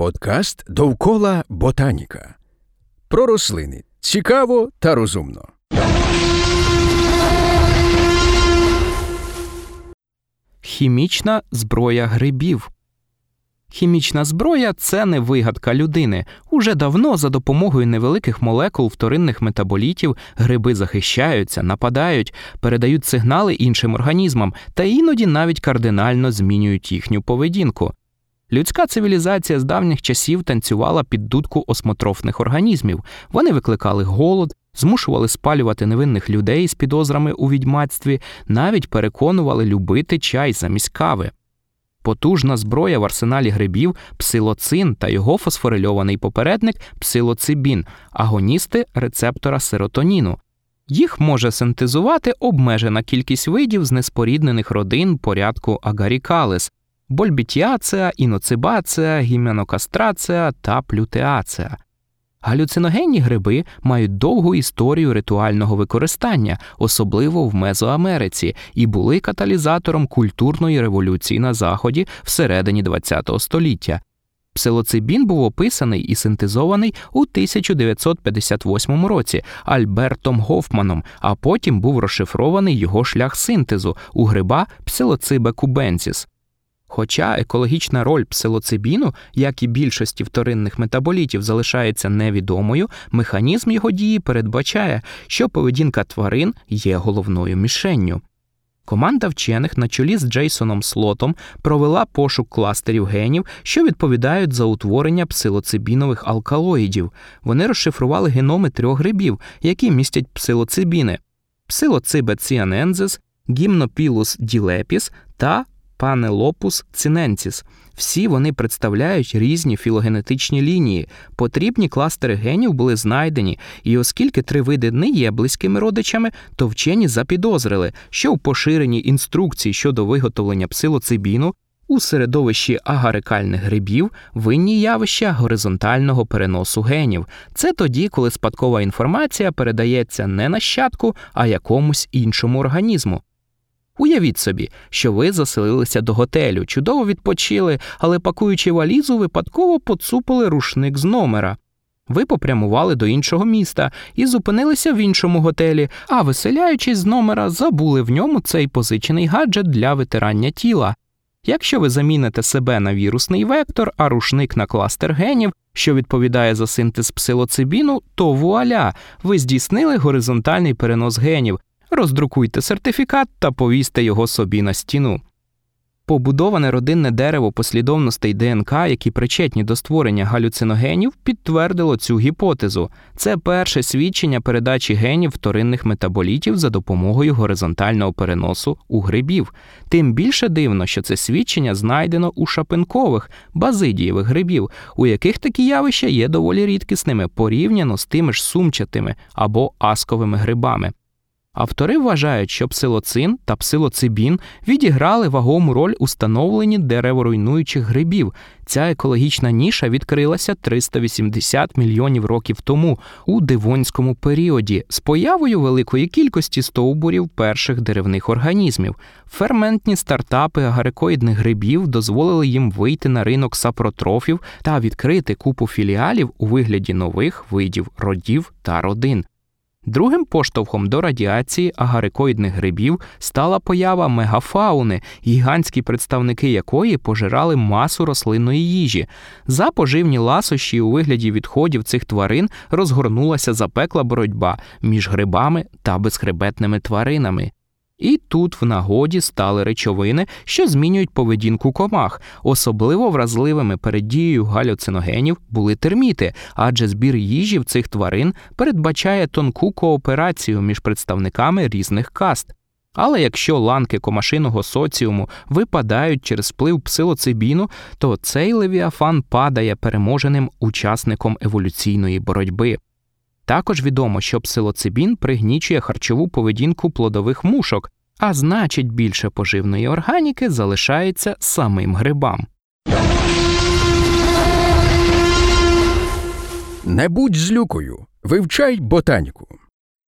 Подкаст довкола ботаніка. Про рослини цікаво та розумно. Хімічна зброя грибів. Хімічна зброя це не вигадка людини. Уже давно за допомогою невеликих молекул вторинних метаболітів гриби захищаються, нападають, передають сигнали іншим організмам та іноді навіть кардинально змінюють їхню поведінку. Людська цивілізація з давніх часів танцювала під дудку осмотрофних організмів. Вони викликали голод, змушували спалювати невинних людей з підозрами у відьмацтві, навіть переконували любити чай замість кави. Потужна зброя в арсеналі грибів псилоцин та його фосфорильований попередник псилоцибін, агоністи рецептора серотоніну. Їх може синтезувати обмежена кількість видів з неспоріднених родин порядку агарікалес, больбітіація, іноцибація, гіменокастрація та плютеація. Галюциногенні гриби мають довгу історію ритуального використання, особливо в Мезоамериці, і були каталізатором культурної революції на Заході всередині ХХ століття. Псилоцибін був описаний і синтезований у 1958 році Альбертом Гофманом, а потім був розшифрований його шлях синтезу у гриба псилоцибе кубенсіс. Хоча екологічна роль псилоцибіну, як і більшості вторинних метаболітів, залишається невідомою, механізм його дії передбачає, що поведінка тварин є головною мішенню. Команда вчених на чолі з Джейсоном Слотом провела пошук кластерів генів, що відповідають за утворення псилоцибінових алкалоїдів. Вони розшифрували геноми трьох грибів, які містять псилоцибіни: псилоцибе ціанензис, гімнопілус ділепіс та Панелопус циненсіс. Всі вони представляють різні філогенетичні лінії. Потрібні кластери генів були знайдені, і оскільки три види не є близькими родичами, то вчені запідозрили, що в поширенні інструкцій щодо виготовлення псилоцибіну у середовищі агарикальних грибів винні явища горизонтального переносу генів. Це тоді, коли спадкова інформація передається не нащадку, а якомусь іншому організму. Уявіть собі, що ви заселилися до готелю, чудово відпочили, але пакуючи валізу, випадково поцупили рушник з номера. Ви попрямували до іншого міста і зупинилися в іншому готелі, а виселяючись з номера, забули в ньому цей позичений гаджет для витирання тіла. Якщо ви заміните себе на вірусний вектор, а рушник на кластер генів, що відповідає за синтез псилоцибіну, то вуаля, ви здійснили горизонтальний перенос генів, роздрукуйте сертифікат та повісьте його собі на стіну. Побудоване родинне дерево послідовностей ДНК, які причетні до створення галюциногенів, підтвердило цю гіпотезу. Це перше свідчення передачі генів вторинних метаболітів за допомогою горизонтального переносу у грибів. Тим більше дивно, що це свідчення знайдено у шапинкових базидієвих грибів, у яких такі явища є доволі рідкісними порівняно з тими ж сумчатими або асковими грибами. Автори вважають, що псилоцин та псилоцибін відіграли вагому роль у становленні дереворуйнуючих грибів. Ця екологічна ніша відкрилася 380 мільйонів років тому у дивонському періоді з появою великої кількості стовбурів перших деревних організмів. Ферментні стартапи агарикоїдних грибів дозволили їм вийти на ринок сапротрофів та відкрити купу філіалів у вигляді нових видів родів та родин. Другим поштовхом до радіації агарикоїдних грибів стала поява мегафауни, гігантські представники якої пожирали масу рослинної їжі. За поживні ласощі у вигляді відходів цих тварин розгорнулася запекла боротьба між грибами та безхребетними тваринами. І тут в нагоді стали речовини, що змінюють поведінку комах. Особливо вразливими перед дією галюциногенів були терміти, адже збір їжі в цих тварин передбачає тонку кооперацію між представниками різних каст. Але якщо ланки комашиного соціуму випадають через вплив псилоцибіну, то цей левіафан падає переможеним учасником еволюційної боротьби. Також відомо, що псилоцибін пригнічує харчову поведінку плодових мушок, а значить, більше поживної органіки залишається самим грибам. Не будь злюкою, вивчай ботаніку.